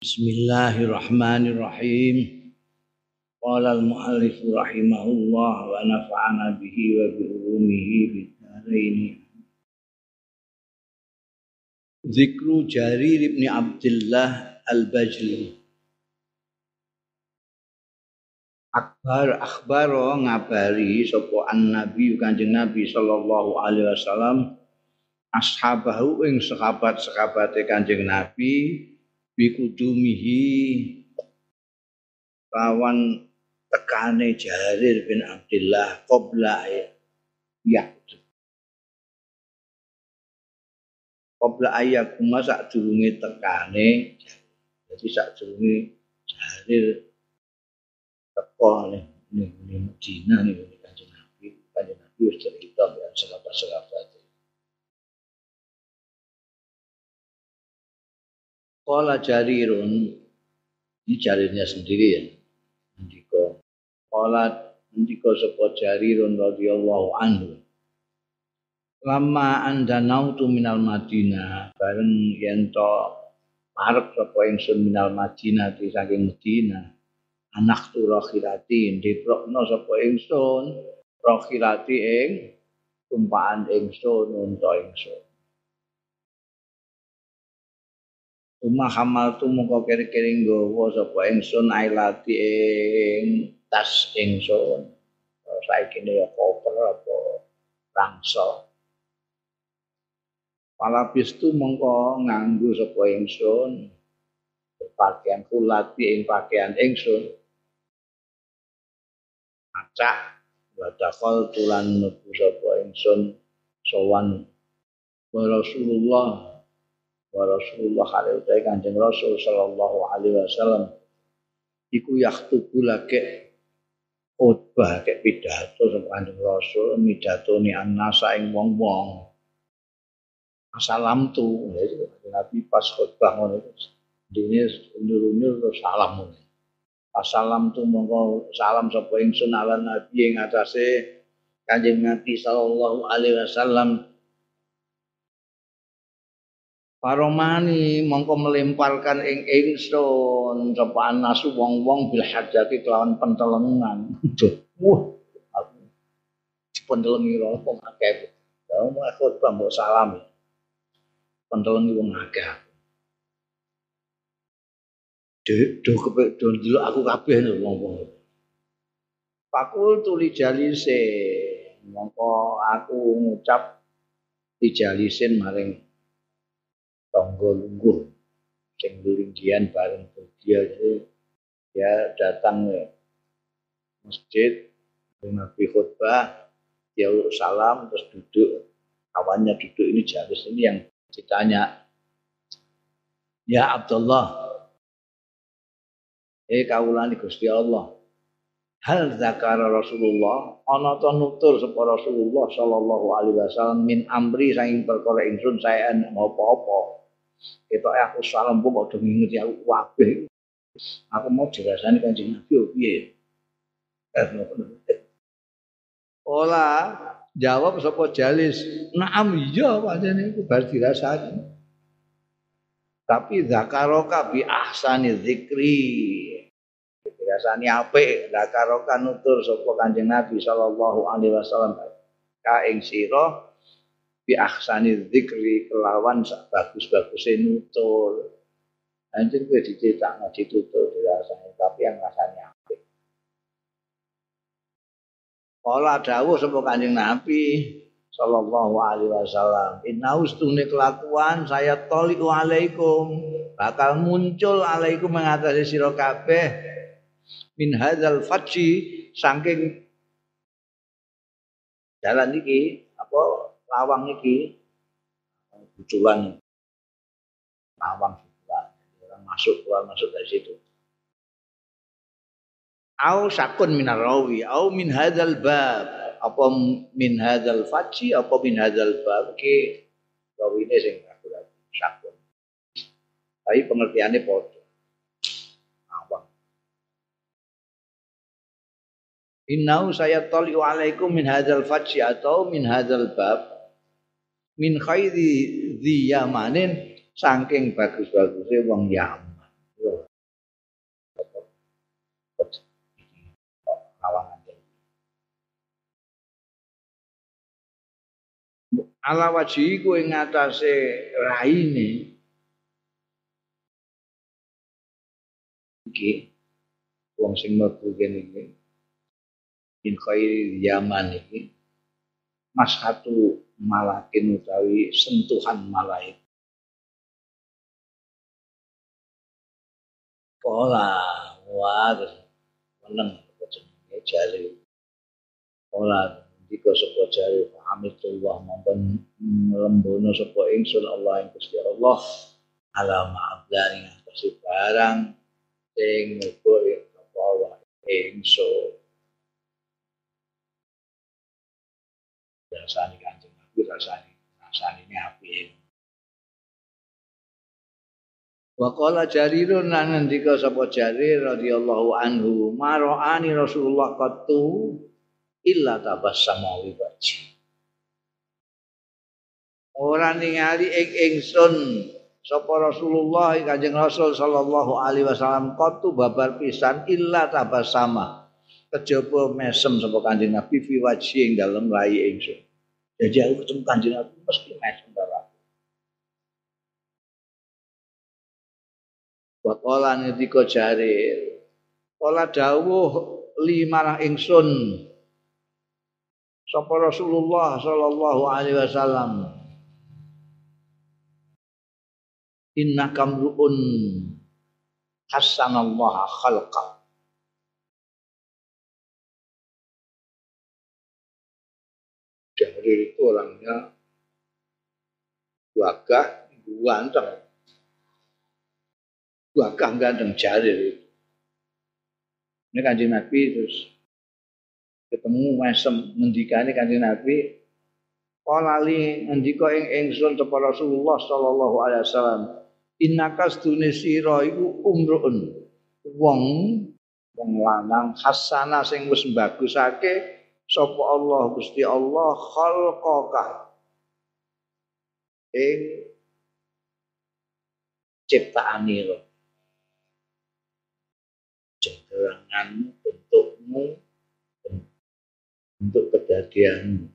Bismillahirrahmanirrahim. Qala al-mu'allif rahimahullah wa nafa'ana bihi wa bi ulumihi fid dharain. Zikru Jarir ibn Abdullah al-Bajli. Akbar akhbar ngabari sapa an-nabi Kanjeng Nabi sallallahu alaihi wasallam ashabahu ing sahabat-sahabate Kanjeng Nabi bikudumihi lawan tekane Jarir bin Abdullah qabla ya. Qabla ayakuma sak durunge tekane jadi sak durunge Jarir teko nih ning Medina nih kanjeng Nabi. Kanjeng Nabi wis cerita ya sahabat-sahabat Kala jarirun ini jarirnya sendiri ya. Ndika kala ndika sapa jarirun radhiyallahu anhu. Lama anda nautu minal Madinah bareng yen to parek sapa ingsun minal Madinah di saking Madinah. Anak tu rohirati diprokno sapa ingsun rohirati ing tumpahan ingsun unta ingsun. Uma hamal tu muka kiri-kiri nggawa sapa ingsun ailati ing tas ingsun. Saiki ne ya koper apa rangsel. Palapis tu mongko nganggo sapa ingsun pakaian kulati ing pakaian ingsun. Acak wadakol tulan mebu sapa ingsun sowan Rasulullah wa Rasulullah alaihi wa kanjeng Rasul sallallahu alaihi wasallam iku yaktubu lake khutbah ke pidato sapa kanjeng Rasul midato ni annasa ing wong-wong. Salam tu Nabi pas khutbah ngono dene undur-undur terus salam Assalam tu monggo salam sapa ingsun ala nabi ing atase Kanjeng Nabi sallallahu alaihi wasallam Paromani mongko melemparkan ing ingsun sapa anasu wong-wong bil hajati kelawan pentelengan. Wah, aku pentelengi ora kok akeh. Ya mau khotbah mbok salam. Pentelengi wong akeh. Do kepek do ndelok aku kabeh wong-wong. Pakul tuli jalise mongko aku ngucap dijalisin maring tonggo lungguh. Sing linggian bareng dia ya datang ya masjid Nabi khutbah dia salam terus duduk. Kawannya duduk ini jalis ini yang ditanya ya Abdullah eh kaulani Gusti Allah hal zakara Rasulullah ana to nutur sapa Rasulullah sallallahu alaihi wasallam min amri saking perkara ingsun saya apa-apa Ketok aku salam kok padha nginget aku kabeh. Aku mau dirasani Kanjeng Nabi yo piye? Ola jawab sapa jalis, "Naam iya pancen iku bar dirasani." Tapi zakaroka bi ahsani zikri. Dirasani apik, zakaroka nutur sapa Kanjeng Nabi sallallahu alaihi wasallam ka ing sira bi ahsani dzikri kelawan bagus-bagus nutur. Anjir kowe dicetak ngaji tutur dirasani tapi yang rasanya apik. Kala dawuh sapa Kanjeng Nabi sallallahu alaihi wasallam, "Inna ustune kelakuan saya toliku alaikum bakal muncul alaikum mengatasi sira kabeh min hadzal faji saking jalan iki apa lawang iki buculan. Lawang juga. Orang masuk keluar masuk dari situ. Au sakun minar rawi au min hadzal bab. Apa min hadzal faji apa min hadzal bab ki rawine sing aku sakun. Tapi pengertiannya padha Innau saya toliu alaikum min hadzal faji atau min hadzal bab min khairi dhi yamanin saking bagus-bagusnya wong Yaman. Ala waji ku ing atase raine iki wong sing mlebu kene iki min khairi yaman iki mas satu malakin utawi sentuhan malaikat Pola, wah, meneng, jari. Pola, jika sebuah jari, Hamidullah, maupun lembono sebuah ingsun Allah yang Gusti Allah, ala ma'abdani ngatasi barang, sing muga apa Allah ingsun. Rasani Nabi, rasani, ini api Wa qala Jarirun lan ngendika sapa Jarir radhiyallahu anhu, "Marani Rasulullah qattu illa tabassama wi wajhi." Ora ningali ing ingsun sapa Rasulullah Kanjeng Rasul sallallahu alaihi wasallam qattu babar pisan illa tabassama. Kejaba mesem sapa Kanjeng Nabi fi wajhi ing dalem rai ingsun. Jadi aku ketemu Kanjeng Nabi mesti mesem wa qala ngendika jarir. Qala dawuh lima ingsun. Sapa Rasulullah sallallahu alaihi wasallam? Inna kamruun hasanallah khalqa Jarir itu orangnya gagah, ganteng, gagah ganteng jarir. Ini kanjeng Nabi terus ketemu mesem ngendikane kanjeng Nabi Qalali ngendika ing ingsun sapa Rasulullah sallallahu alaihi wasallam innaka stune sira iku umruun wong wong lanang hasana sing wis bagusake sapa Allah Gusti Allah khalqaka ing ciptaanira jenderanganmu, bentukmu, bentuk kedadianmu.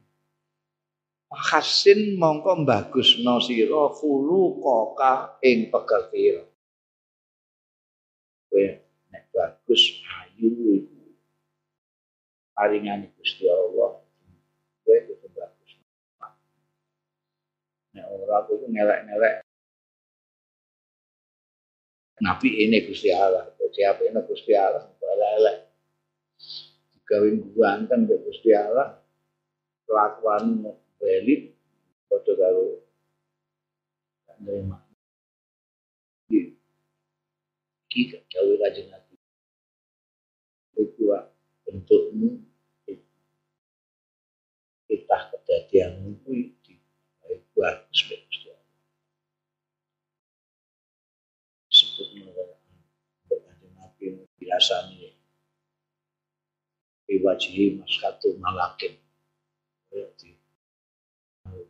Hasin mongko bagus no siro fulu koka ing pekertiro. Kowe nek bagus ayu iku paringane Gusti Allah. Kowe kudu bagus. Nek ora kuwi ngelek-ngelek Nabi ini Gusti Allah, siapa ini Gusti Allah, elek-elek. Gawe ganteng ke Gusti Allah, kelakuan belit, padha karo nerima. Iki gawe. Iku bentukmu kita kedadianmu kuwi bagus Gusti biasa nih iwajihi maskatu malakin. Berarti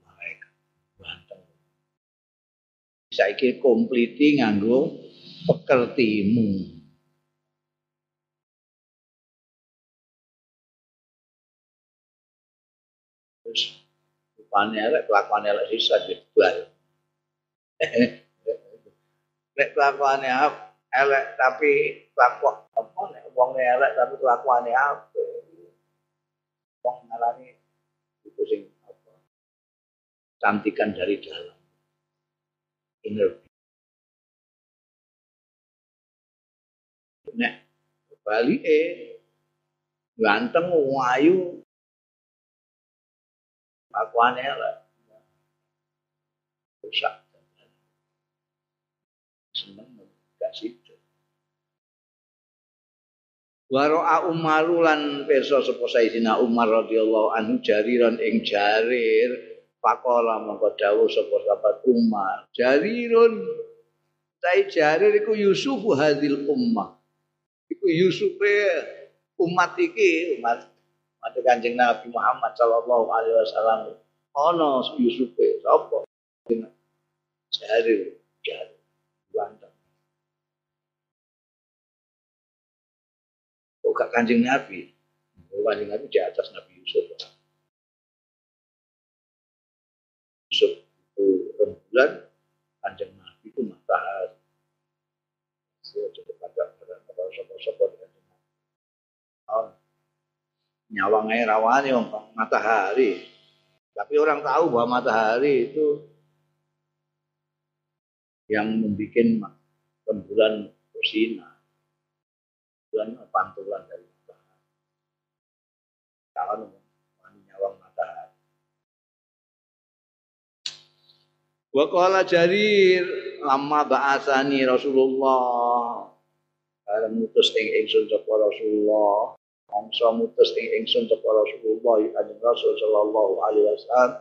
malaikat banteng. Saiki kompliti nganggo pekertimu rupane elek kelakuan elek sisa dijual nek kelakuane elek tapi kelakuan apa? Nek wong elek tapi kelakuane apa? Wong ngalani itu sing apa? Cantikan dari dalam. Inner nek Bali eh ganteng wayu kelakuane elek rusak. Seneng gak sih Waro'a Umaru lan pirsa sapa Sayyidina Umar radhiyallahu anhu jariran ing jarir. Pakola mongko dawuh sapa sahabat Umar. Jarirun tai jarir iku Yusuf hadil ummah. Iku Yusuf umat iki umat umat Kanjeng Nabi Muhammad sallallahu alaihi wasallam ana Yusuf sapa jarir jarir ganteng gak kanjeng Nabi. Kanjeng Nabi di atas Nabi Yusuf. bulan kanjeng Nabi itu matahari. Saya coba pada pada sopo-sopo kanjeng Nabi. Nyawang air rawani matahari. Tapi orang tahu bahwa matahari itu yang membuat rembulan bersinar. Bulan pantulan dari matahari. Kalau nyawang matahari. Wa qala Jarir lama ba'atsani Rasulullah. Karena mutus ing ingsun sapa Rasulullah. Mongso mutus ing ingsun sapa Rasulullah kanjeng Rasul sallallahu alaihi wasallam.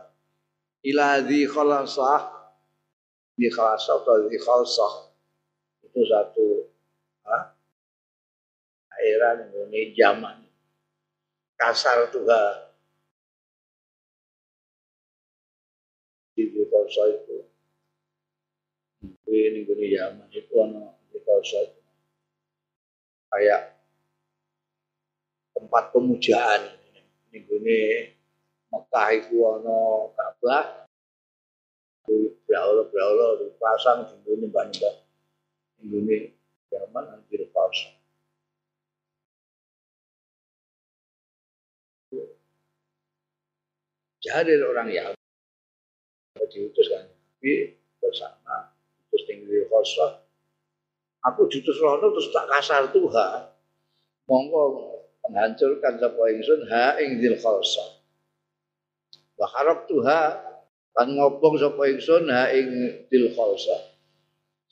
Ila dzi khalasah di khalasah atau di khalasah itu satu ha? daerah ini zaman kasar Tuhan di khalasah itu. Ini ini zaman itu ana di itu. Kayak tempat pemujaan. Ini Mekah itu ana Ka'bah. Braula-braula dipasang di ini nyembah Ini zaman hampir palsu. Jadi orang yang diutus kan Nabi bersama terus tinggi kosong. Aku diutus rono terus tak kasar Tuhan. Monggo menghancurkan sapa ingsun ha ing dzil khalsa wa tuha kan ngobong sapa ingsun ha ing dzil khalsa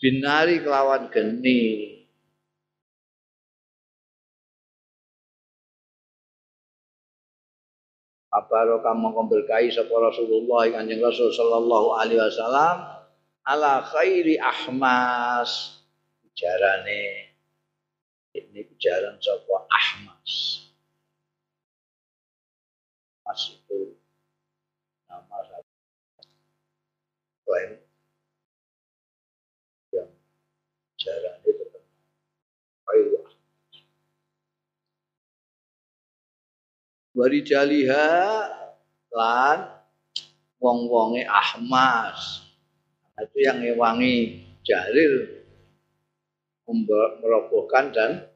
binari kelawan geni. Abaro kamu memberkahi sapa Rasulullah Kanjeng Rasul sallallahu alaihi wasallam ala khairi ahmas. Jarane ini jalan sapa Ahmas. Mas itu nama satu lain yang jalan itu terkenal. Ayo Wari jaliha lan wong-wonge Ahmas. Itu yang ngewangi Jalil merobohkan dan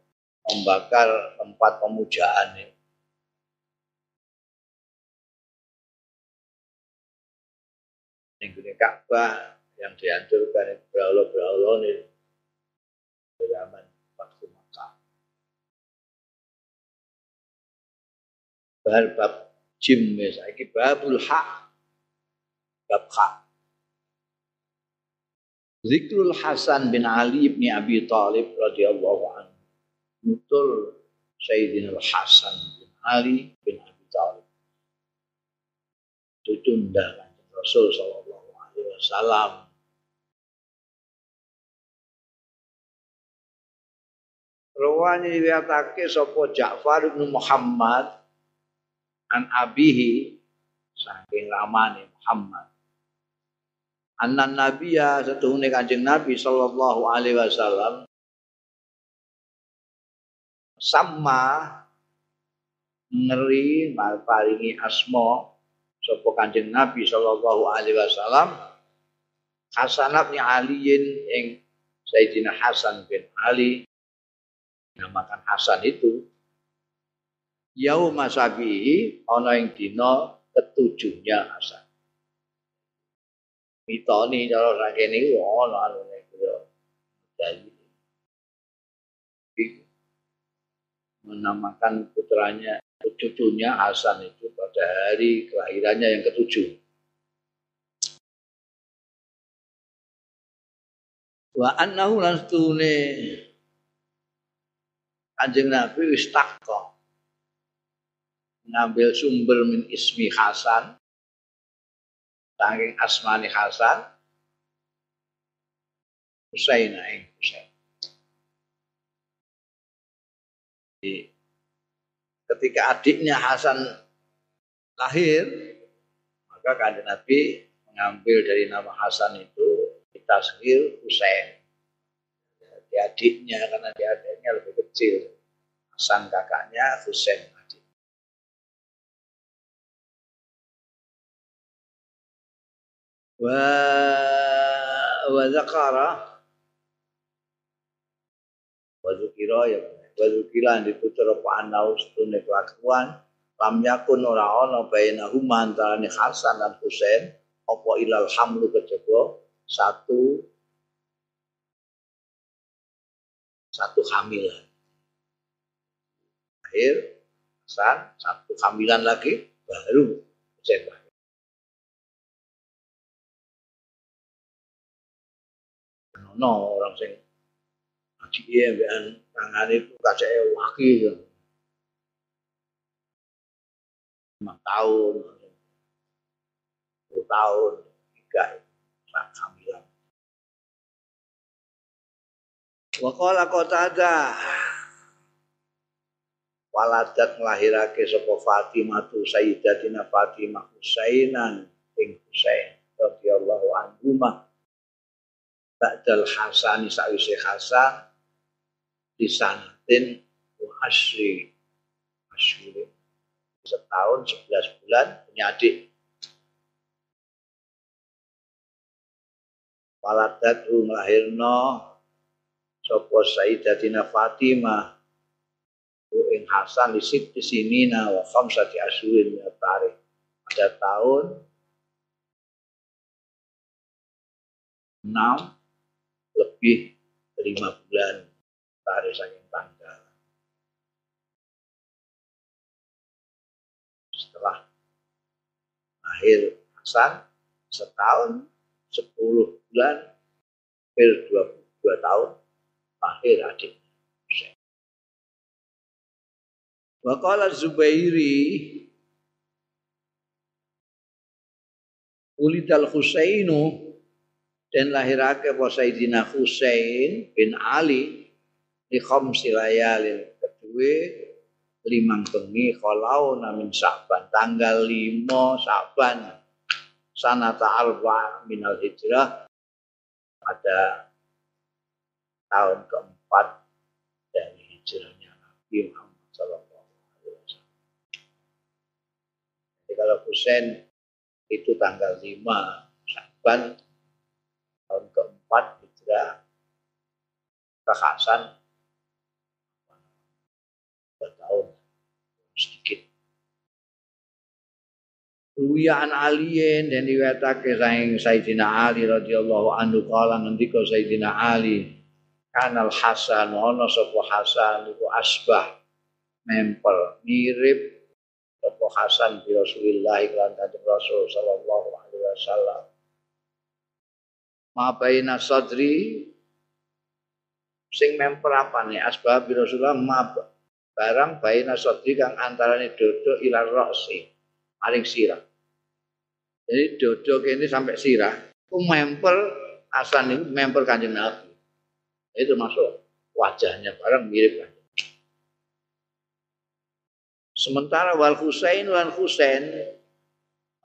membakar tempat pemujaan ini. Ini Ka'bah yang dihancurkan berawal-berawal ini zaman waktu Makkah. Bahar bab jim misalnya, babul hak, bab hak. Zikrul Hasan bin Ali bin Abi Talib radhiyallahu anhu. Nutul Sayyidina Hasan bin Ali bin Abi Talib. Tutunda Rasul sallallahu alaihi wasallam. Rawani riwayatake sapa Ja'far bin Muhammad an abihi saking ramane Muhammad Anan nabiya setuhune Kanjeng Nabi sallallahu alaihi wasallam sama ngeri paringi asma sapa Kanjeng Nabi sallallahu alaihi wasallam Hasan bin Aliin ing Sayyidina Hasan bin Ali. Namakan Hasan itu yauma sabihi ana ing dina ketujuhnya Hasan. Mitoni cara sakene iku ana anune kuwi jadi menamakan putranya cucunya Hasan itu pada hari kelahirannya yang ketujuh. Wa annahu lan stune Kanjeng Nabi wis ngambil sumber min ismi Hasan saking asmani Hasan Husain ing Husain. Ketika adiknya Hasan lahir, maka kanjeng Nabi mengambil dari nama Hasan itu kita sendiri Husain. Di adiknya karena di adiknya lebih kecil. Hasan kakaknya, Husain wa wa zakara wa zukira ya wa zukira ditutur apa anau setune kelakuan lam yakun ora ana bainahuma antarané Hasan dan Husain apa ilal hamlu kejaba? Satu satu hamilan. Akhir Hasan satu hamilan lagi baru Husain no orang sing adike mbekan tangan itu kacake waki ya. lima tahun, sepuluh tahun, tiga tak kehamilan. Wakala kota ada waladat melahirake sapa Fatimah tu Sayyidatina Fatimah Husainan ing Husain radhiyallahu anhu Ba'dal Hasani sa'wisi Hasan disanatin wa asri asyuri setahun sebelas bulan punya adik. Waladatu melahirno Sopo Sayyidatina Fatimah ing Hasan di sini na wa khamsati asyurin tarikh. Pada tahun 6 lebih lima bulan tarik saking tanggal. Setelah akhir Hasan setahun sepuluh bulan hampir dua, dua tahun akhir adik. Wakala Zubairi Ulidal Husainu dan lahirake apa Sayyidina Husain bin Ali di khamsi layalin. Kedua limang bengi kalau namin Sa'ban tanggal lima Sa'ban sanata arba minal hijrah. Pada tahun keempat dari hijrahnya Nabi Muhammad Sallallahu Alaihi Wasallam. Jadi kalau Husain itu tanggal lima Sa'ban tahun keempat hijrah. Ke Hasan dua tahun. Sedikit. Ruwiyan Aliin dan diwetake saing Sayyidina Ali radhiyallahu anhu kala ngendika Sayyidina Ali kanal Hasan ana sapa Hasan iku asbah mempel mirip sapa Hasan bi Rasulillah iklan kanjeng Rasul sallallahu alaihi wasallam. Ma baina sadri sing memper apa nih asbab Rasulullah ma barang baina sadri kang antarane dodo ila roksi maring sirah. Jadi dodo ini sampai sirah ku memper asan itu memper kanjeng Nabi. Itu masuk wajahnya barang mirip kan. Sementara wal Husain wal Husain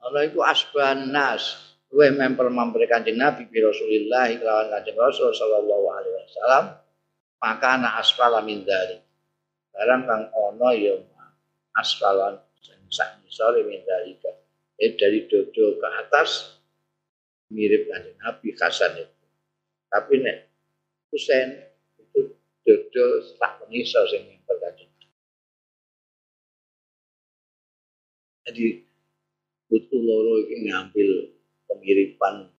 Allah itu asban nas luwih memper memberi kanjeng Nabi bi Rasulillah kelawan kanjeng Rasul sallallahu alaihi wasallam maka ana asfala min barang kang ono ya asfalan sak misale min dari eh, dari dodo ke atas mirip kanjeng Nabi Hasan itu tapi nek Husain itu dodo tak mengisor sing memper kanjeng jadi butuh loro ini ngambil kemiripan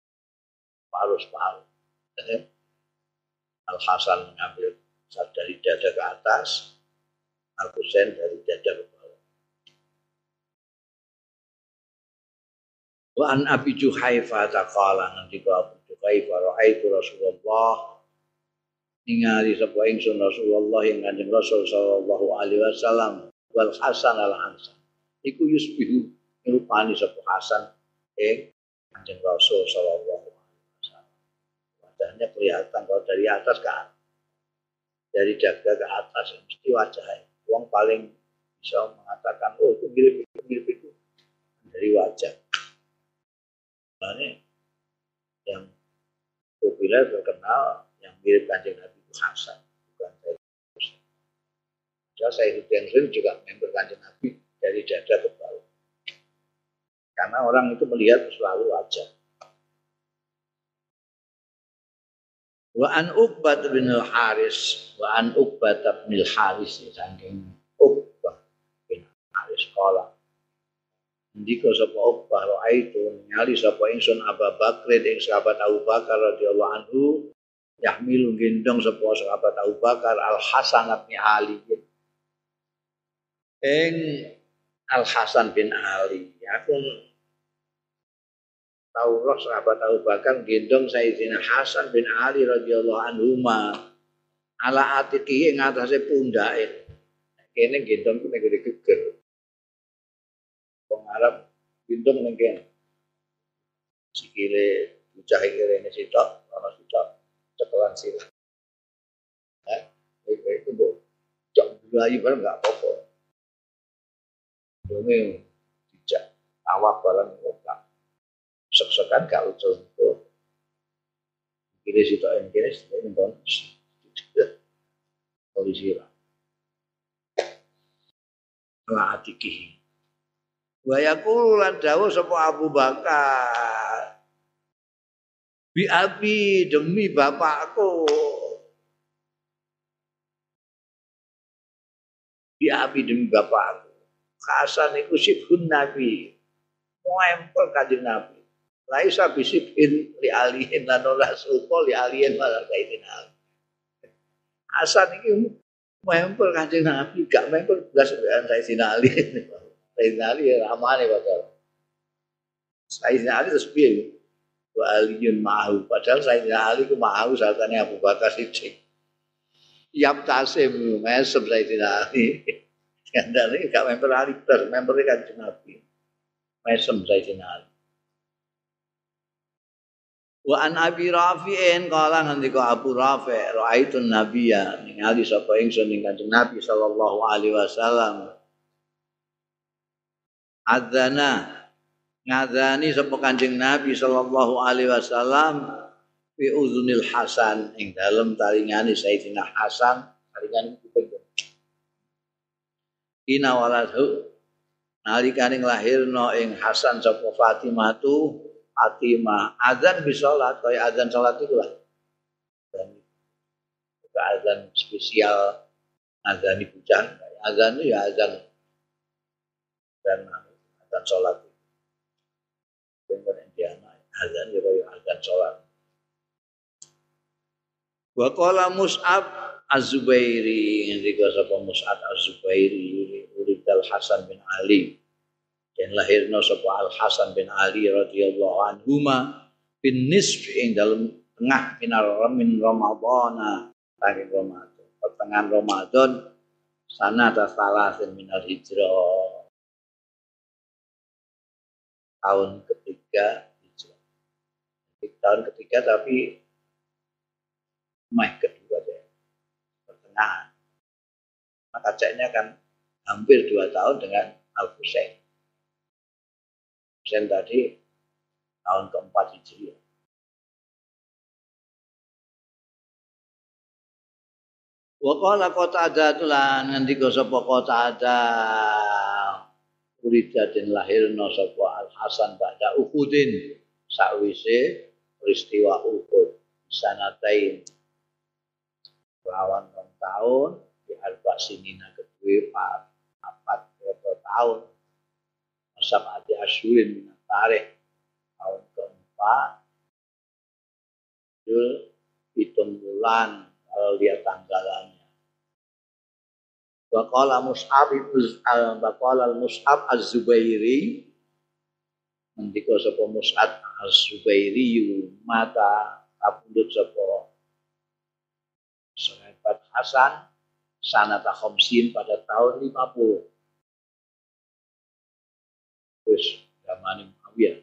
paru-paru. Al Hasan mengambil dari dada ke atas, Al dari dada ke bawah. Wa an Abi Juhaifa taqala nanti ke Abu Juhaifa raaitu Rasulullah ningali sapa ingsun Rasulullah yang kanjeng Rasul sallallahu alaihi wasallam wal Hasan al Hasan iku yusbihu rupani sapa Hasan ing Kanjeng Rasul Shallallahu Alaihi Wasallam. Wajahnya kelihatan kalau dari atas ke atas, dari jaga ke atas mesti wajahnya. Uang paling bisa mengatakan oh itu mirip itu mirip itu dari wajah. Nah, ini yang populer terkenal yang mirip kanjeng Nabi itu Hasan bukan saya. Saya Sayyid juga member kanjeng Nabi dari dada ke bawah. Karena orang itu melihat selalu wajah. Wa an Uqbah bin al-Haris, wa an Uqbah bin al-Haris saking Uqbah bin Haris kala. Ndika sapa Uqbah itu nyali sapa ingsun Abu Bakar ing sahabat Abu Bakar radhiyallahu anhu yahmilu gendong sapa sahabat Abu Bakar Al Hasan bin Ali. Ing Al Hasan bin Ali. Aku tahu roh sahabat Abu Bakar gendong Sayyidina Hasan bin Ali radhiyallahu anhu ala atiki ing atase pundake. Kene gendong ku nek geger. Wong Arab gendong ning kene. Sikile bocah iki rene sitok, ana sitok cekelan sila. Ya, itu bu, cok bulayi bareng nggak apa-apa. Dongeng dijak awak bareng enggak sek-sekan gak ucul kiri situ yang kiri situ yang don polisi lah. Lah atiki wa yaqulu lan dawuh Abu Bakar. Bi abi demi bapakku. Bi abi demi bapakku. Hasan iku sibhun Nabi. Muempel kanjeng Nabi Laisa bisibin li alihin lan ora sulko li alihin malah kaidin al. Hasan iki mempel kanjeng Nabi gak mempel belas saya sinali. Saya sinali ramane bakal. Saya sinali terus piye? Wa aliyun ma'ahu. Padahal saya sinali ku ma'ahu satane Abu Bakar Siddiq. Yap tasim mesem saya sinali. Kandane gak mempel ali terus mempel kanjeng Nabi. Mesem saya sinali. Wa an Abi Rafi'in kala ngendika Abu Rafi' raaitu nabiyya ningali sapa ingsun ing Kanjeng Nabi sallallahu alaihi wasallam. Adzana ngadani sapa Kanjeng Nabi sallallahu alaihi wasallam fi uzunil Hasan ing dalem talingane Sayyidina Hasan talingan kuping. Ina waladhu nalikane lahirna ing Hasan sapa Fatimah tu Fatimah. Azan bisa sholat, kayak azan sholat itu lah. Dan juga azan spesial, azan di hujan. Azan itu ya azan dan azan sholat. Dengan Indiana, azan juga ya azan sholat. Wa qala Mus'ab Az-Zubairi, ngendika sapa Mus'ab Az-Zubairi, Uridal Hasan bin Ali dan lahirna sapa Al Hasan bin Ali radhiyallahu anhuma bin nisfi ing dalam tengah minar min Ramadhan akhir Ramadan pertengahan Ramadan sana ada salah minar hijrah. Tahun ketiga hijrah. Tahun ketiga tapi meh kedua deh pertengahan. Maka ceknya kan hampir dua tahun dengan Al Husain Husain tadi tahun keempat Hijriah. Wa qala Qatadah tulan ngendika sapa Qatadah Urida den lahirna sapa Al Hasan ba'da Uhudin. Sakwise peristiwa Uhud sanatain. Lawan tahun di arba sinina kedua empat tahun sab'ati asyurin minat tarikh tahun keempat. Itu hitung bulan kalau lihat tanggalannya. Baqala Mus'ab al Baqala al-Mus'ab az-Zubairi. Ngendika sapa Mus'ab az-Zubairi mata kapundhut sapa sahabat Hasan sanata khamsin pada tahun 50 wis zaman Muawiyah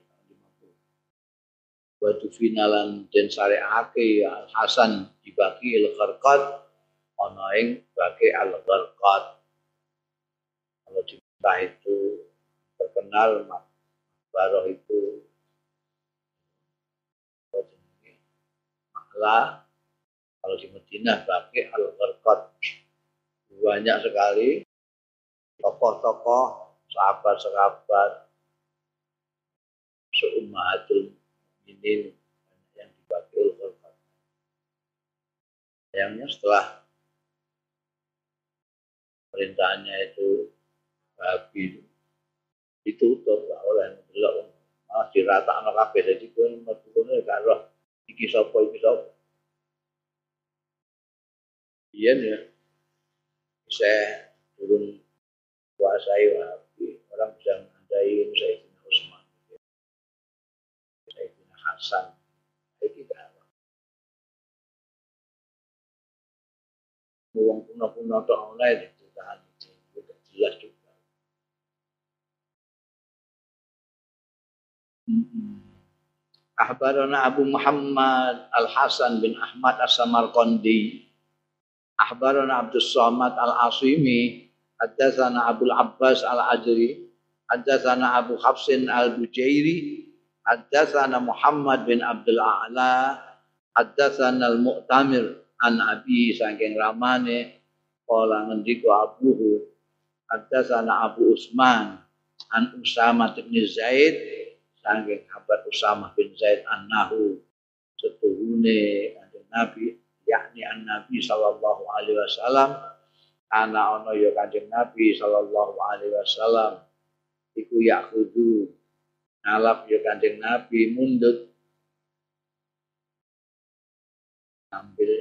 Batu finalan dan syariake Al Hasan dibagi al Kharqat ana ing bagi al Kharqat kalau di Mekah itu terkenal Baroh itu Mahla kalau di Madinah bagi al Kharqat banyak sekali tokoh-tokoh sahabat-sahabat seummahatul mukminin yang dibagi oleh Sayangnya setelah perintahnya itu babi ditutup lah oleh delok malah dirata anak kabeh. Dadi kowe metu kono gak roh. Iki sapa iki sapa? Iya ya bisa turun kuasai wahabi orang bisa mengandai Sayyidina Hasan itu tidak Uang kuno-kuno tok online itu tahan itu jelas juga. Ahbarana Abu Muhammad Al Hasan bin Ahmad As Samarqandi Ahbarana Abdul Somad Al-Asimi. Haddatsana Abu Abbas Al-Ajri. Haddatsana Abu Hafsin Al-Bujairi Haddatsana Muhammad bin Abdul A'la. Haddatsana Al-Mu'tamir an Abi saking ramane. Kala ngendika Abuhu. Haddatsana Abu Usman an Usama bin Zaid saking kabar Usama bin Zaid annahu setuhune Nabi yakni an Nabi sallallahu alaihi wasallam. Ana ana ya Kanjeng Nabi sallallahu alaihi wasallam. Iku yakhudu nalap ya Kanjeng Nabi mundut ambil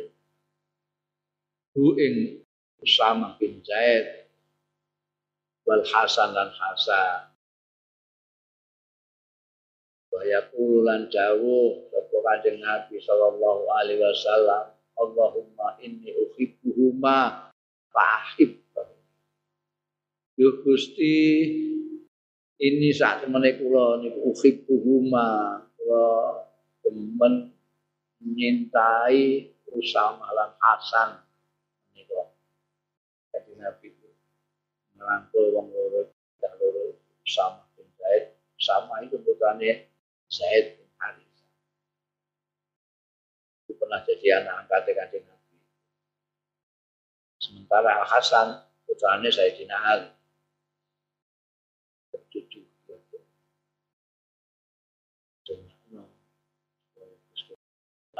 hu ing Usama bin Zaid wal Hasan dan Hasan Waya lan jauh sapa Kanjeng Nabi sallallahu alaihi wasallam Allahumma inni uhibbuhuma fahib. Yo Gusti ini saat temene kula niku uhibbuhuma kula demen menyintai Usama lan Hasan niku. Jadi Nabi itu ngerangkul wong loro dah loro Usama bin Zaid sama itu putrane Zaid pernah jadi anak angkat kanjeng Nabi. Sementara Al Hasan putranya Sayyidina Ali. Cucu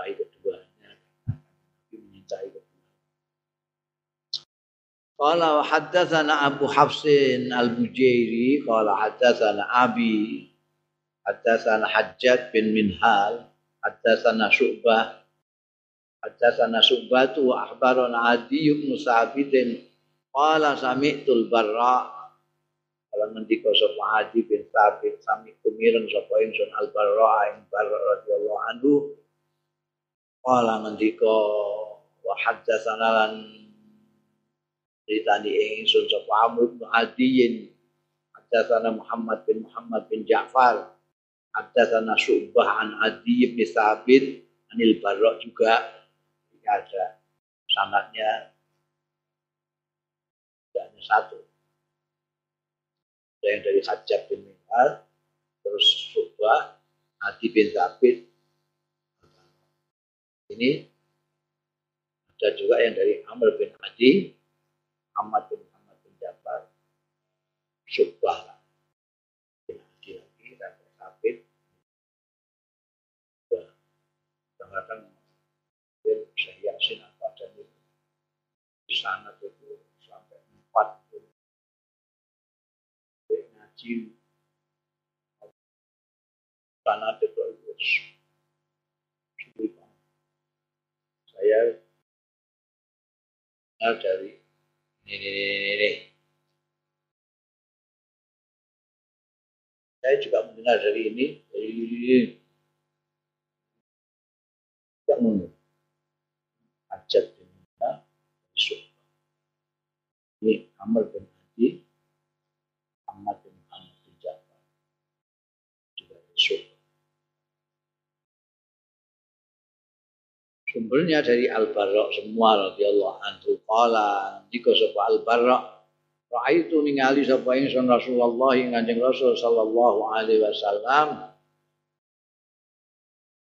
Mencintai keduanya, Nabi mencintai. Qala wa haddatsana Abu Hafsin Al-Bujairi qala haddatsana Abi haddatsana Hajjat bin Minhal haddatsana Syu'bah Haddatsana Subatu wa akhbarana Adi bin Sabitin qala sami'tul barra Kalau ngendika sapa Adi bin Sabit sami kumiren sapa ingsun al barra ing barra radhiyallahu anhu qala ngendika wa haddatsana lan ditani ingsun sapa Amr bin Adiyin Muhammad bin Muhammad bin Ja'far haddatsana Syu'bah an Adi bin Sabit anil Barra juga ada sangatnya tidak satu. Ada yang dari Hajjab bin Minhal, terus Subah, Adi bin Thabit. Ini ada juga yang dari Amr bin Adi, Ahmad bin Muhammad bin Jabbar, Subah bin Adi lagi, dan Thabit. Kadang-kadang Syekh apa dan sana itu sulit saya dengar dari ini ini ini, ini. saya juga mendengar dari ini dari ini tidak menurut hajat dunia besok. Ini Amr bin Hadi, Sumbernya dari Al-Barra semua radhiyallahu anhu qala dika sapa Al-Barra Ra'aitu ningali sapa ingsun Rasulullah ing Kanjeng Rasul sallallahu alaihi wasallam.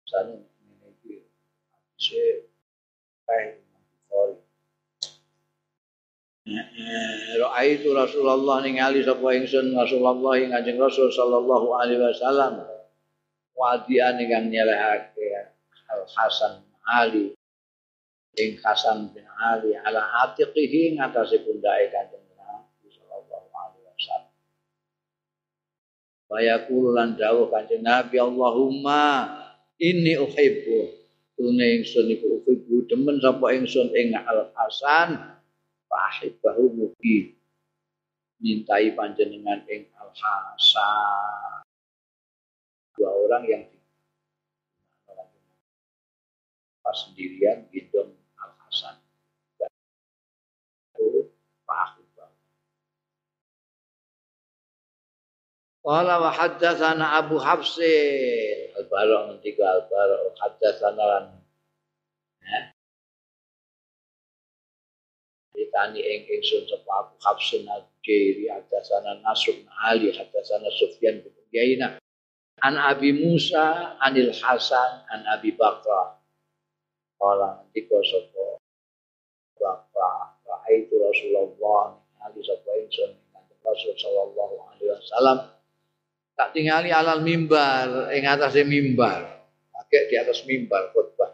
Sana ini iki Bukhari. Ra'aitu Rasulullah ningali sapa ingsun Rasulullah ing Kanjeng Rasul sallallahu alaihi wasallam. Wadian ingkang nyelehake Al Hasan Ali. Ing Hasan bin Ali ala atiqihi ngatasi pundake Kanjeng Nabi sallallahu alaihi wasallam. Wa yaqulu lan dawuh Kanjeng Nabi Allahumma inni uhibbu. Tune ingsun iku uhibbu demen sapa ingsun ing Al Hasan fa ahibbahu mugi. Mintai panjenengan ing Al Hasan. Dua orang yang sendirian gendong Al Hasan dan Pak Qala wa haddatsana Abu Hafsin Al-Bara ngendika Al-Bara haddatsana lan ya Ditani ing ingsun sapa Abu Hafsin Al-Jairi haddatsana Nasr bin Ali haddatsana Sufyan bin Uyainah. An Abi Musa anil Hasan an Abi Bakar Kala ngendika sapa Bakar Ra'aitu Rasulullah Ali sapa ingsun Rasul sallallahu alaihi wasallam. Tak tinggali alal mimbar ing atase mimbar. Pakai di atas mimbar khutbah.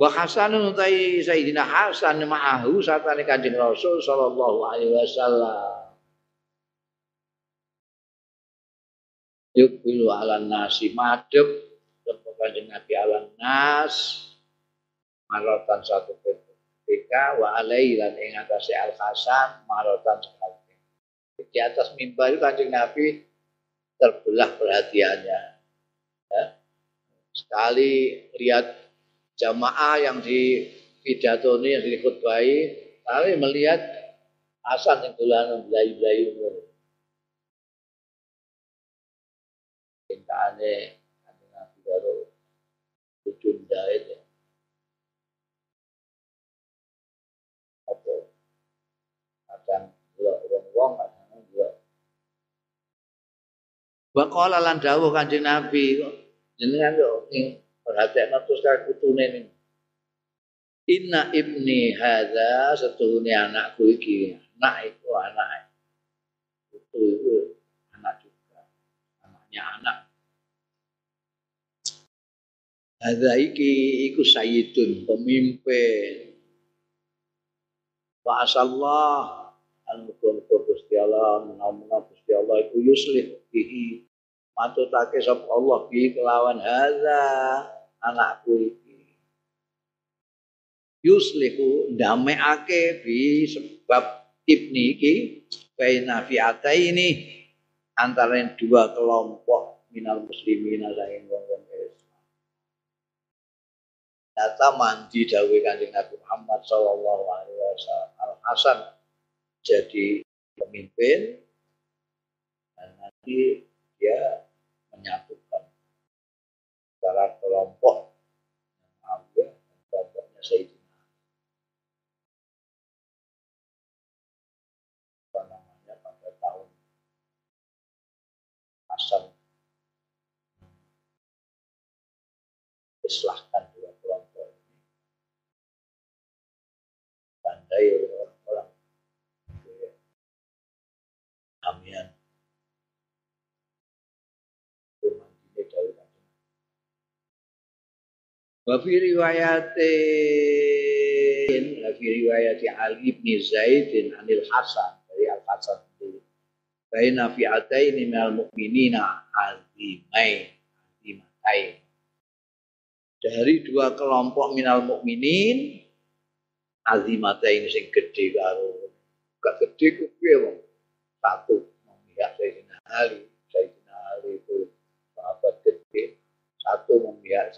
Wa Hasanun utai Sayyidina Hasan ma'ahu satane Kanjeng Rasul sallallahu alaihi wasallam. Yuk bilu ala nasi madep Kanjeng Nabi ala nas marotan satu ketika wa alaihi lan ing atase Al Hasan marotan sekali di atas mimbar itu kanjeng Nabi terbelah perhatiannya. Ya. Sekali lihat jamaah yang di pidato ini yang dikhutbahi, kali melihat Hasan yang dolan belayu-belayu karo Bujunda itu. Apa? Kadang wong-wong Waqala lan dawuh Kanjeng Nabi jenengan yo ing perhatekno terus karo kutune ning Inna ibni hadza setuhune anakku iki. Anak itu anak itu itu anak juga. Anaknya anak Hadza iki iku sayyidun pemimpin Wa asallah al-muga Gusti Allah menawa Gusti Allah iku yuslih bihi matutake sapa Allah bihi kelawan hadza anakku iki yuslihu ndameake bi sebab ibni iki baina fi'ata ini antara dua kelompok minal muslimin saing wong-wong. Data mandi dawe kanjeng Nabi Muhammad sallallahu alaihi wasallam. Al Hasan jadi pemimpin dan nanti dia menyatukan antara kelompok Muawiyah dan kelompoknya Sayyidina apa namanya pada tahun Hasan. Islahkan pandai orang-orang Amin. Wa fi riwayatin wa fi riwayati Ali bin Zaid anil Hasan dari Al Hasan sendiri. Baina fi'ataini minal mu'minina azimain azimatain. Dari dua kelompok minal mukminin azimatain sing gede karo gak gede ku piye wong? Satu memihak Sayyidina Ali. Sayyidina Ali itu sahabat gede. Satu memihak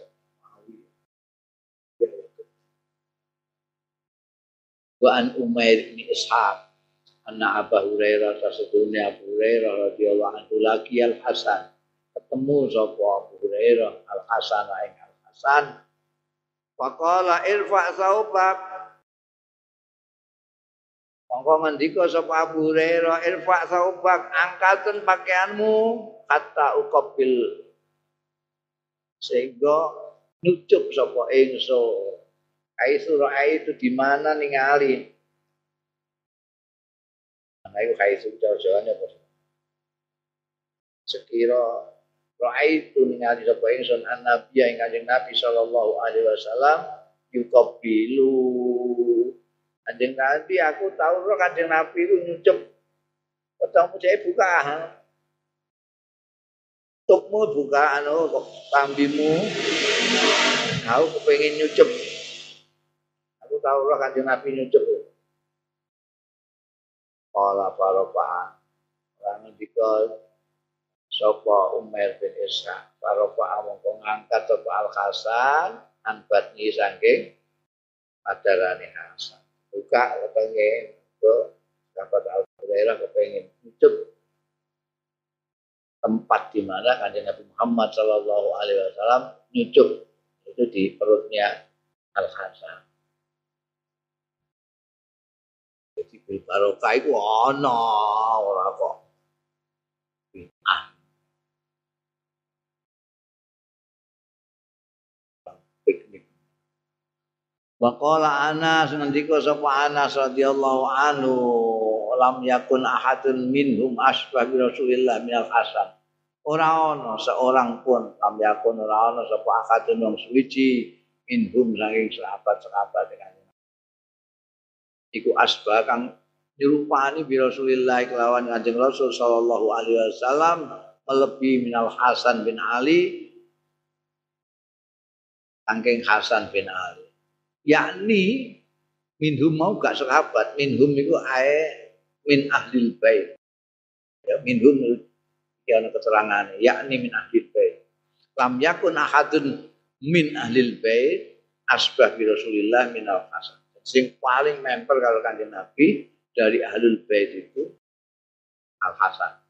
wa an Umair bin Ishaq anna Abu Hurairah tasdune Abu Hurairah radhiyallahu anhu lagi Al Hasan ketemu sapa Abu Hurairah Al Hasan ing Al Hasan faqala irfa saubak Mongko ngendika sapa Abu Hurairah irfa saubak angkatun pakaianmu kata ukabil sehingga nucuk sapa ingsun Kaisu itu di mana ningali? Mana itu kaisu jauh-jauhnya apa? Sekira Ra'aitu ningali sapa ingsun an-nabi ing Kanjeng Nabi sallallahu alaihi wasallam yuqabbilu. Kanjeng Nabi aku tahu roh Kanjeng Nabi itu nyucup ketemu saya buka. Tutupmu buka anu tambimu aku kepengen nyucup aku tahu roh Kanjeng Nabi nyucup Kala paropa Orang ngendika sapa Umar bin Isa paropa mongko ngangkat sapa Al Hasan anbat ni saking adarane Hasan buka kepengen ke dapat Al Hurairah kepengen hidup tempat di mana kanjeng Nabi Muhammad Shallallahu Alaihi Wasallam nyucuk itu di perutnya Al Hasan. Jadi barokah itu ana ora kok. Waqala Anas ngendika sapa Anas radhiyallahu anhu lam yakun ahadun minhum asbah bi Rasulillah minal Hasan. Ora ana seorang pun lam yakun ora ana sapa ahadun wong suci minhum saking sahabat-sahabat dengan iku asbah kang dirupani bi Rasulillah kelawan Kanjeng Rasul sallallahu alaihi wasallam melebihi minal Hasan bin Ali saking Hasan bin Ali yakni minhum mau gak sahabat minhum itu ae min ahlil bait. Ya minhum ya ana keterangan yakni min ahlil bait. Lam yakun ahadun min ahlil bait asbah bi Rasulillah minal Hasan sing paling memper kalau kanjeng Nabi dari ahlul bait itu Al Hasan.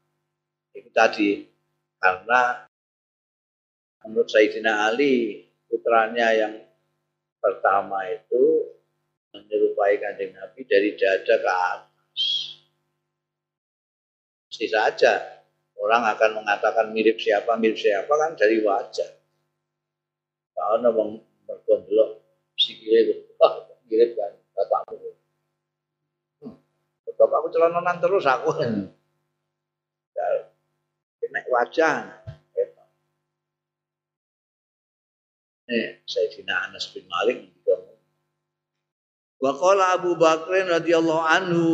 Itu tadi karena menurut Sayyidina Ali putranya yang pertama itu menyerupai kanjeng Nabi dari dada ke atas. Mesti saja orang akan mengatakan mirip siapa mirip siapa kan dari wajah. Kalau nabang bergondelok sikile oh, mirip kan bapakku. Hmm. Bapakku celononan terus aku. Ya, naik wajah. Eh, Sayyidina Anas bin Malik Wa qala Abu Bakr radhiyallahu anhu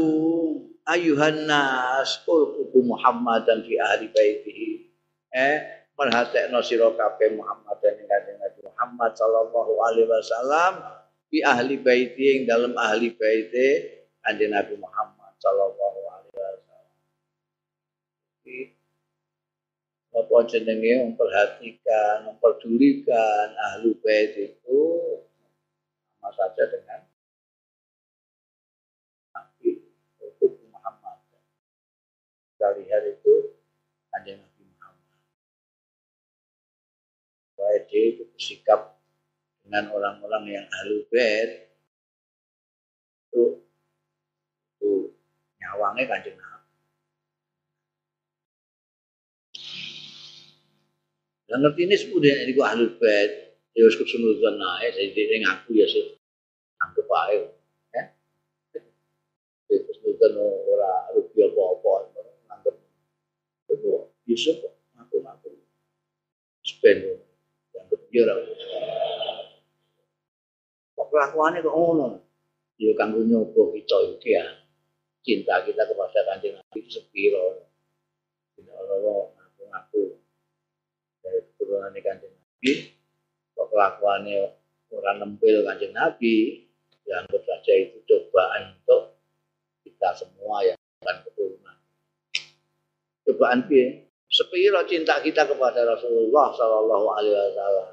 ayuhan nas qulqubu Muhammadan fi ahli baitihi. Eh, merhatekno sira kabeh Muhammadan ing kanjeng Muhammad sallallahu alaihi wasallam fi ahli baiti yang dalam ahli baiti kanjeng Nabi Muhammad sallallahu alaihi wasallam. Apa jenenge memperhatikan, memperdulikan ahli bait itu sama saja dengan Nabi Muhammad. Kita lihat itu kanjeng Nabi Muhammad. Baik dia itu bersikap dengan orang-orang yang ahli bait itu itu nyawangnya kanjeng Nabi. Dan ngerti ini semudah ini gua ahli bait, ya wis kesunudan nae, jadi dia ngaku ya sih, anggap aja, ya. Kesunudan ora rugi apa-apa, anggap itu Yusuf ngaku-ngaku, spend, anggap dia ora kelakuannya kok ngono. Ya kanggo nyoba kita iki ya. Cinta kita kepada Kanjeng Nabi itu sepiro. Tidak Allah ngaku-ngaku dari keturunan Kanjeng Nabi. Kok kelakuannya orang nempel Kanjeng Nabi, ya anggap saja itu cobaan untuk kita semua yang akan keturunan. Cobaan piye? Sepiro cinta kita kepada Rasulullah Shallallahu Alaihi Wasallam.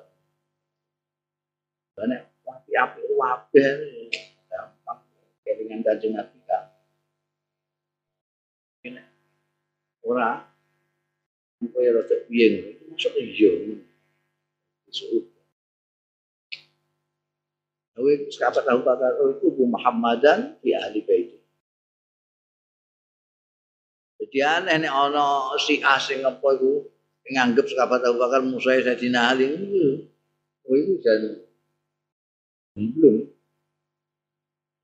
Banyak api-api wabah gampang kelingan kanjeng Nabi kan ini ora apa ya rada piye masuk iya. Awe sahabat Abu Bakar itu Muhammadan di ahli bait. Jadi aneh nek si asing apa iku nganggep sahabat Abu Bakar musuhe Sayyidina Ali itu. Oh itu jadi belum.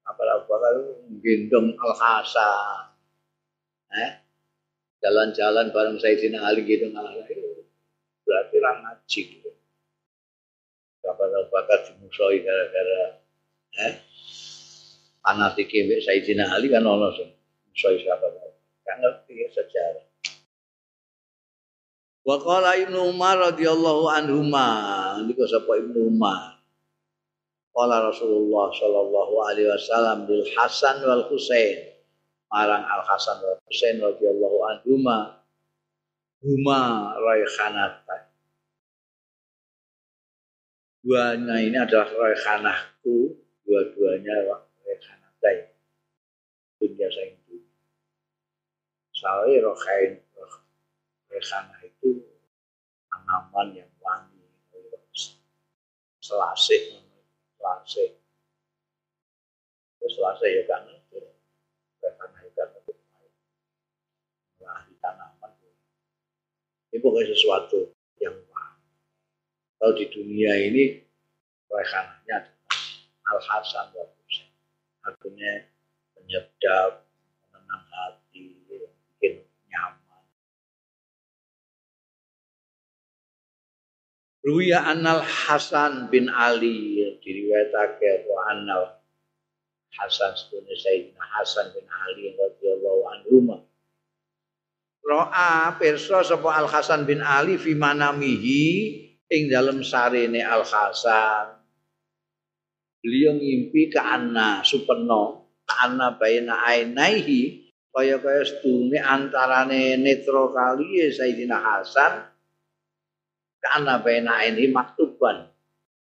Apalagi bakal gendong al hasan eh jalan-jalan bareng Sayyidina Ali al hasan itu orang ngaji gitu. Bapak bakat dimusoi gara-gara eh fanatik mbek Sayyidina Ali kan ono sing musoi siapa Kan ngerti sejarah. Wa qala Ibnu Umar radhiyallahu anhuma, niku sapa Ibnu Umar. Qala Rasulullah sallallahu alaihi wasallam bil Hasan wal Husain. Marang Al Hasan wal Husain radhiyallahu anhuma huma raihanatan. Duanya ini adalah raihanahku, dua-duanya raihanatai. Dunia saya itu. Soalnya rohain, raihanah itu tanaman yang wangi, selasih, selasih. Selasih ya kan raihanah tanaman ini pokoknya sesuatu yang wangi. Kalau di dunia ini rekananya adalah Al-Hasan wa Husain. Artinya penyedap, menenang hati, bikin nyaman. Ruya Anal Hasan bin Ali diriwayatake wa Anal Hasan sebenarnya Sayyidina Hasan bin Ali radhiyallahu anhu Ro'a pirsa sapa Al Hasan bin Ali fi manamihi ing dalam sarene Al Hasan. Beliau ngimpi ke anna supeno ke anna baina ainaihi kaya kaya stune antarane netro kali ya Sayyidina Hasan ke anna baina ainihi maktuban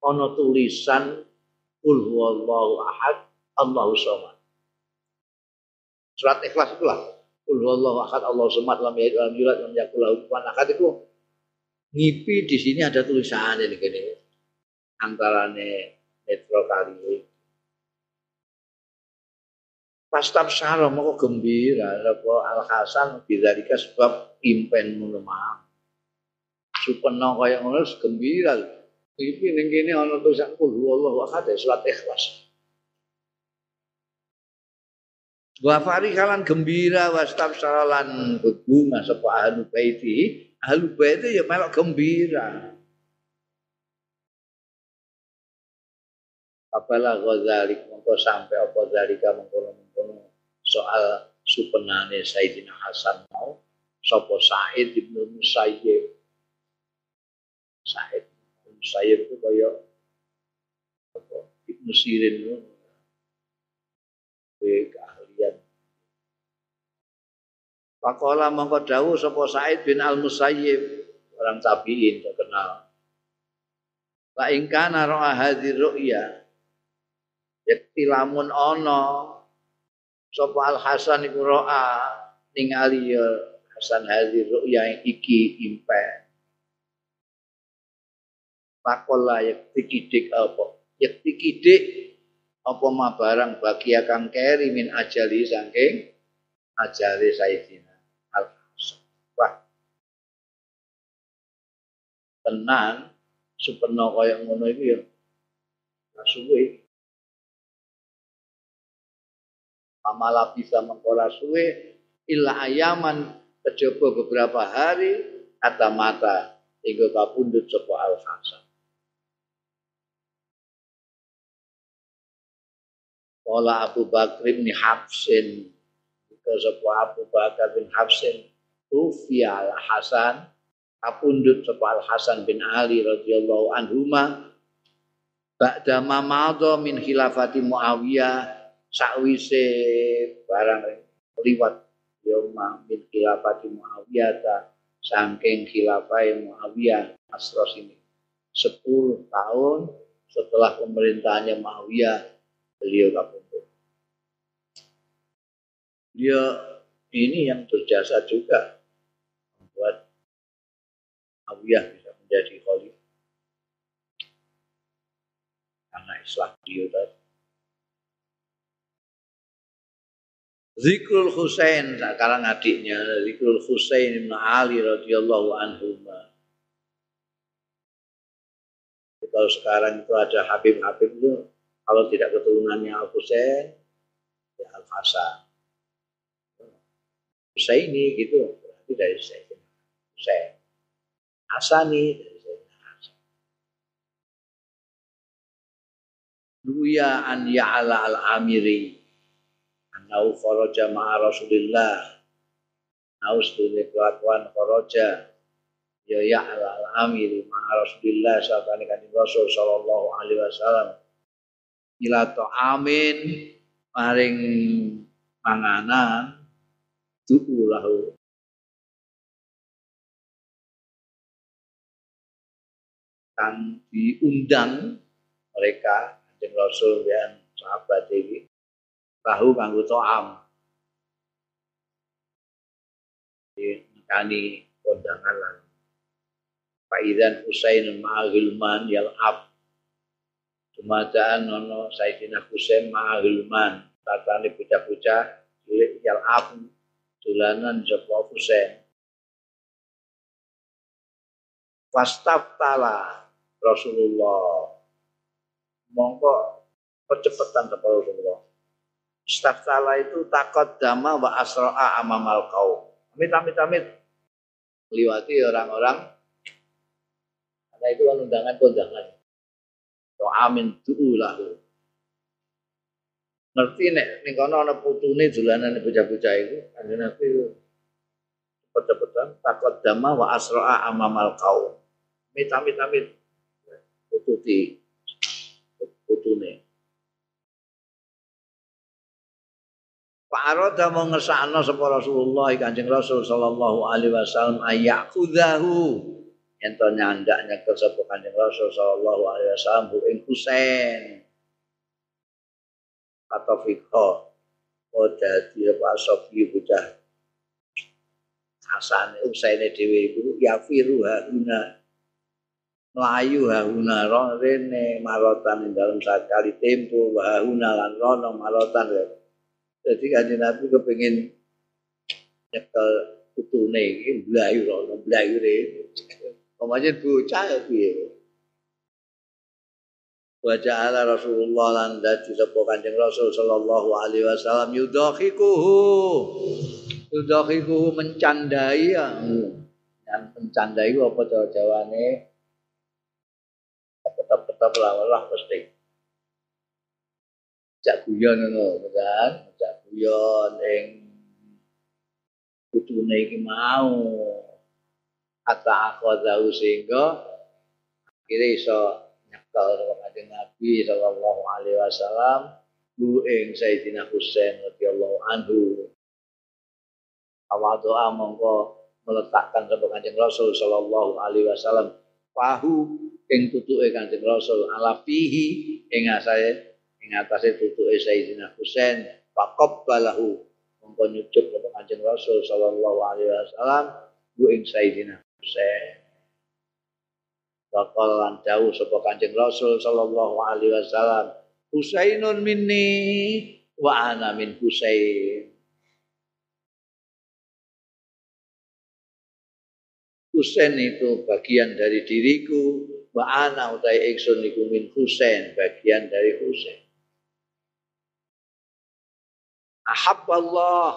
ono tulisan kul huwallahu ahad Allahu somad. Surat ikhlas itulah. Kul huwallahu ahad Allahu samad lam yalid walam yulad lam yakul lahu kufuwan ahad. Itu ngipi di sini ada tulisan ini gini. Antarane metro kali. Pas tabsyara mau gembira. Apa al hasan bidzalika sebab impen ngono supeno kaya ngono gembira. Ngipi ning ana tulisan kul huwallahu ahad surat ikhlas Wa farihalan gembira wa stabsaralan berbunga sapa ahlu baiti. Ahlu baiti ya melok gembira. Apalah ghazalik mongko sampai apa zalika mengkono-mengkono soal supenane Sayyidina Hasan mau sapa Said bin Musayyib. Said bin Musayyib itu kaya apa Ibnu Sirin itu Pakola mongko dawuh sapa Said bin Al Musayyib orang tabiin terkenal. La ing kana ra'a hadhi ru'ya yakti lamun ana sapa Al Hasan iku ra'a ningali ya Hasan hadhi ru'ya iki impen. Pakola yakti kidik apa? Yakti kidik apa ma barang bagi akan keri min ajali saking ajali tenan supeno kaya ngono iki ya suwe. Amala bisa mengkora suwe illa ayaman kejaba beberapa hari kata mata hingga kapundut sapa al hasan. Kala Abu Bakr bin Hafsin Ika sapa Abu Bakar bin Hafsin Tufiya al Hasan kapundhut sapa Al Hasan bin Ali radhiyallahu anhuma ba'da mamadha min khilafati Muawiyah sakwise barang liwat yoma min khilafati Muawiyah ta saking khilafah Muawiyah asros ini 10 tahun setelah pemerintahnya Muawiyah beliau kapundhut dia ini yang berjasa juga Muawiyah bisa menjadi khalifah. Karena Islam beliau tadi. Zikrul Husain sekarang adiknya Zikrul Husain bin Ali radhiyallahu anhu. Kalau sekarang itu ada Habib-Habib itu kalau tidak keturunannya Al Husain ya Al Hasan. Husaini gitu berarti dari Husain. Husain. Hasani dari Sayyidina Hasan. Ruya an Ya'ala al-Amiri. Anau faraja ma'a Rasulillah. Anau sedini kelakuan faraja Ya Ya'ala al-Amiri ma'a Rasulillah Sahabat Nabi Rasul Sallallahu Alaihi Wasallam. Ila ta'amin Maring panganan Du'u Kan diundang mereka Kanjeng Rasul dan sahabat ini tahu kanggo to'am. Nekani kondangan lan. Faidan Husain ma'ahilman yal'ab. Dumadaan nono Sayyidina Husain ma'ahilman. Tatani bocah-bocah cilik yal'ab. Dolanan sapa Husain. Fastaftala Rasulullah mongko percepatan kepada Rasulullah. Istaftala itu takut dama wa asra'a amamal kau. Amit amit amit melewati orang-orang karena itu kan undangan kondangan. To amin lahu. Ngerti nek ning kono ana putune dolanan bocah-bocah itu, kanjeng Nabi cepet-cepetan takut dama wa asra'a amamal kau. Amit amit amit pututi putune. Pak Aroda mau ngesakno sapa Rasulullah Kanjeng Rasul sallallahu alaihi wasallam ayakudahu ento nyandak nyekel sapa Kanjeng Rasul sallallahu alaihi wasallam bu ing Husain. Atau fikho oh dadi apa sofi bocah Hasan Husain dhewe iku ya firu huna melayu hauna rene marotan ing dalam saat kali tempo hauna lan rono marotan jadi kanjeng Nabi kepengin nyekel putune iki mlayu rono mlayu re pamajen bocah ya piye Wajah ala Rasulullah lan dadi sapa Kanjeng Rasul sallallahu alaihi wasallam yudhikuhu yudhikuhu mencandai ya. Yang mencandai apa jawane tetap lawalah mesti. Jak guyon ngono kan? Jak guyon ing kudune iki mau kata akhadahu sehingga akhirnya iso nyekel kanjeng Nabi sallallahu alaihi wasallam bu ing Sayyidina Husain radhiyallahu anhu. Awal doa monggo meletakkan sama kanjeng Rasul sallallahu alaihi wasallam pahu ing tutuke Kanjeng Rasul ala fihi ing asae ing atase tutuke Sayyidina Husain faqabbalahu mongko nyucuk kepada Kanjeng Rasul sallallahu alaihi wasallam bu ing Sayyidina Husain. Bakal dawuh sapa Kanjeng Rasul sallallahu alaihi wasallam Husainun minni wa ana min Husain. Husain itu bagian dari diriku wa ana utai ingsun iku min Husain bagian dari Husain. Allah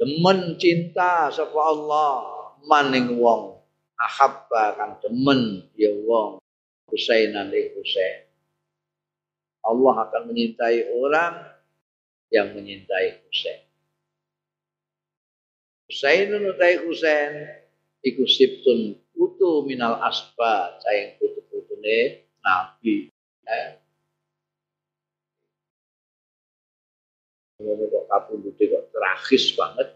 demen cinta sapa Allah. Maning wong. Ahabba kang demen ya wong. Husainan ing Husain. Allah akan menyintai orang yang menyintai Husain. Husainun utai Husain iku siptun putu minal asba sayang putu putune nabi. Eh. Ini kok kapundute kok tragis banget.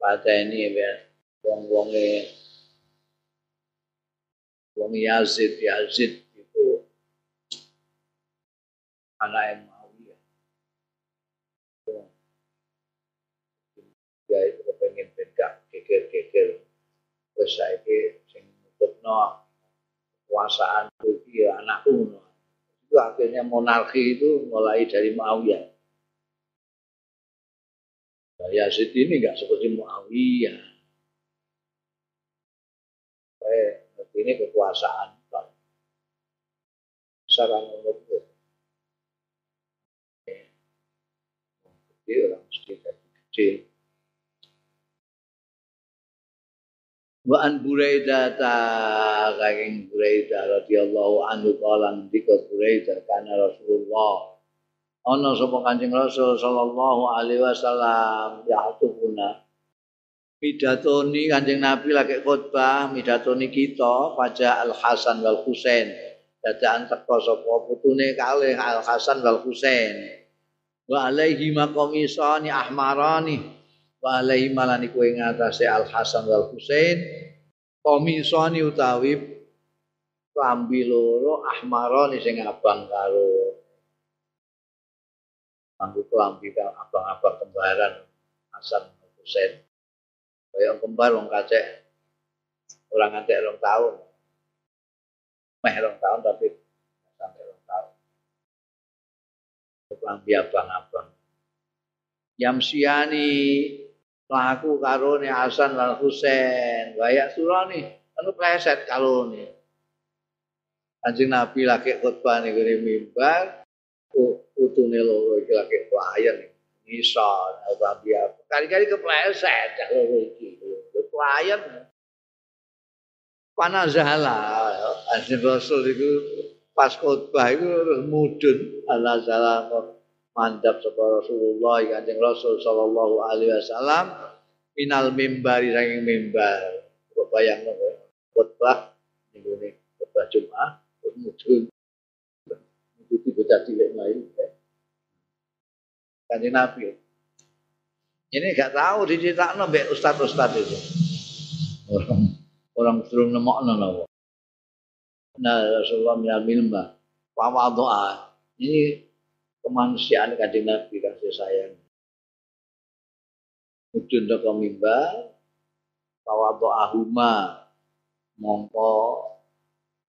Pada ini ya wong wonge wong Yazid Yazid itu anak ya. Itu kepengen beda geger-geger wis saiki sing nutupno kekuasaan iki ya anakku itu akhirnya monarki itu mulai dari Muawiyah. Yazid ini enggak seperti Muawiyah. Eh ini kekuasaan Pak. Sarang menurut gede orang mesti gede wa an Buraidah ta saking Buraidah radhiyallahu anhu kala ndika Buraidah kana Rasulullah. Ana sapa Kanjeng Rasul sallallahu alaihi wasallam ya atuna midatoni Kanjeng Nabi lagi khotbah midatoni kita pada Al Hasan wal Husain. Dadaan teko sapa putune kalih Al Hasan wal Husain. Wa alaihi maqamisani ahmarani wa alaihi malani kowe ngatasé Al Hasan wal Husain. Komisani utawi klambi loro ahmarani sing abang karo anggo klambi abang-abang kembaran Hasan wal Husain. Kaya kembar wong kacek orang ngantek rong tahun. Meh rong tahun tapi sampai rong tahun. Klambi abang-abang. Yamsiani mlaku karo ne Hasan lan Husain. Wayak surani anu pleset karo ne Kanjeng Nabi lagi khutbah ning ngene mimbar. Utune loro iki lagi pelayan ngisor Nabi kali-kali kepleset loro iki. Pelayan panazala Kanjeng Rasul itu pas khutbah itu mudun. Anazala mandap sapa Rasulullah Kanjeng Rasul sallallahu alaihi wasallam minal mimbari saking mimbar. Kok bayangno khotbah minggu ini khotbah Jumat terus mudun mengikuti bocah cilik lain. Kanjeng Nabi. Ini gak tahu diceritakan mbek ustaz-ustaz itu. Orang orang belum nemokno napa. Nah Rasulullah minal mimbar. Wa doa. Ini kemanusiaan kanjeng Nabi kasih sayang. Mudun toko mimbar, tawadhu ahuma, mongko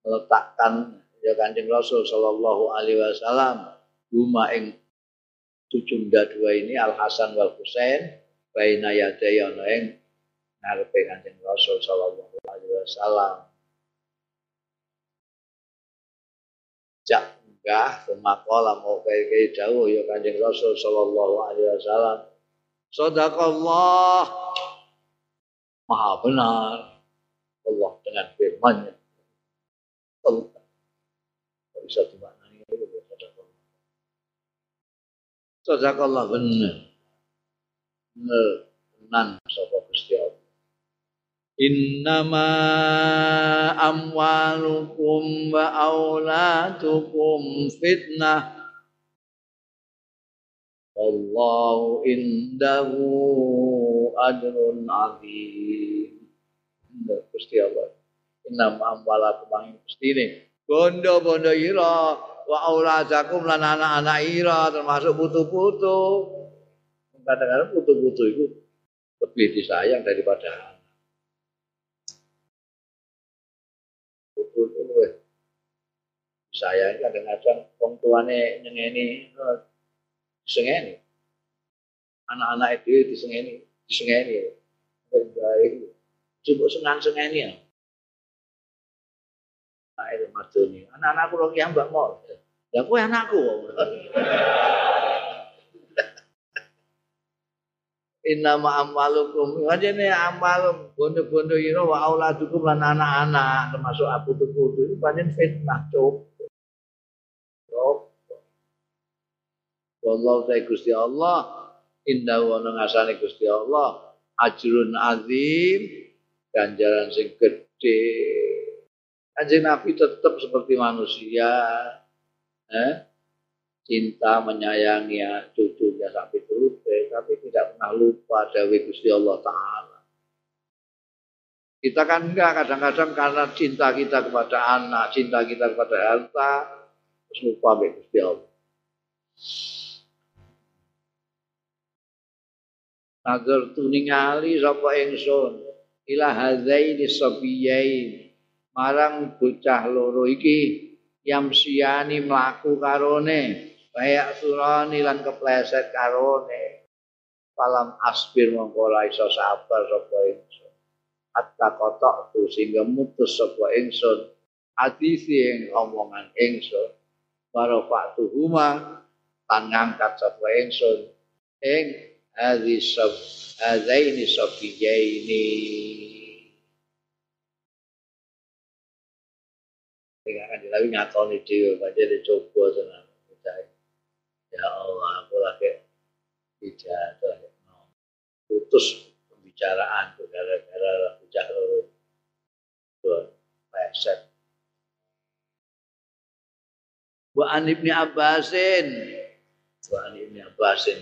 meletakkan ya kanjeng Rasul Shallallahu Alaihi Wasallam huma ing tucunda dua ini Al Hasan wal Husain baina yadai ana ing ngarepe kanjeng Rasul Shallallahu Alaihi Wasallam. Jak enggak semakola mau kayak kayak jauh ya kanjeng Rasul Shallallahu Alaihi Wasallam. Sadaqallah. Maha benar. Allah dengan firman-Nya. Allah bisa dimaknai itu sadaqallah. Sadaqallah benar. Benar. Tenan sapa Gusti Allah Innama amwalukum wa auladukum fitnah. Wallahu indahu ajrun azim. Gusti Allah. Innama amwalakum ang Gusti ini. Bondo-bondo ira wa auladakum lan anak-anak ira termasuk putu-putu. Kadang-kadang putu-putu itu lebih disayang daripada saya kadang-kadang wong tuane nyengeni disengeni. Anak-anak itu disengeni disengeni. Baik. Coba senang sengeni ya. Itu madoni anak-anakku lagi yang mbak mau ya aku anakku Inna ma'amalukum Wajahnya amalum Bondo-bondo ira wa auladukum lan anak-anak Termasuk abu tuku itu Banyak fitnah cuk Wallahu ta'ala Gusti Allah. Indah wa ngasane Gusti Allah. Ajrun azim. Ganjaran sing gede. Kanjeng Nabi tetap seperti manusia. Eh? cinta menyayangi cucunya sampai turute tapi tidak pernah lupa Dewi Gusti Allah Ta'ala. Kita kan enggak kadang-kadang karena cinta kita kepada anak, cinta kita kepada harta, terus lupa Gusti Allah. Nazar tu ningali sapa ingsun? Ila hadzaini sabiyain. Marang bocah loro iki yamsiani mlaku karone. Kaya surani lan kepleset karone. Palam aspir mongko ora iso sabar sapa ingsun. Hatta kotok tu sehingga mutus sapa ingsun. Hadis yang omongan ingsun. Barokatu huma tan ngangkat sapa ingsun. Ing hadhi sab hadaini safiyaini Dengarkan tapi ngatoni dhewe pancen dicoba tenan. Ya Allah, aku lagi dijatuh ya putus pembicaraan gara-gara aku jalur tuh Wa an Ibni Abbasin. bu an Ibni Abbasin.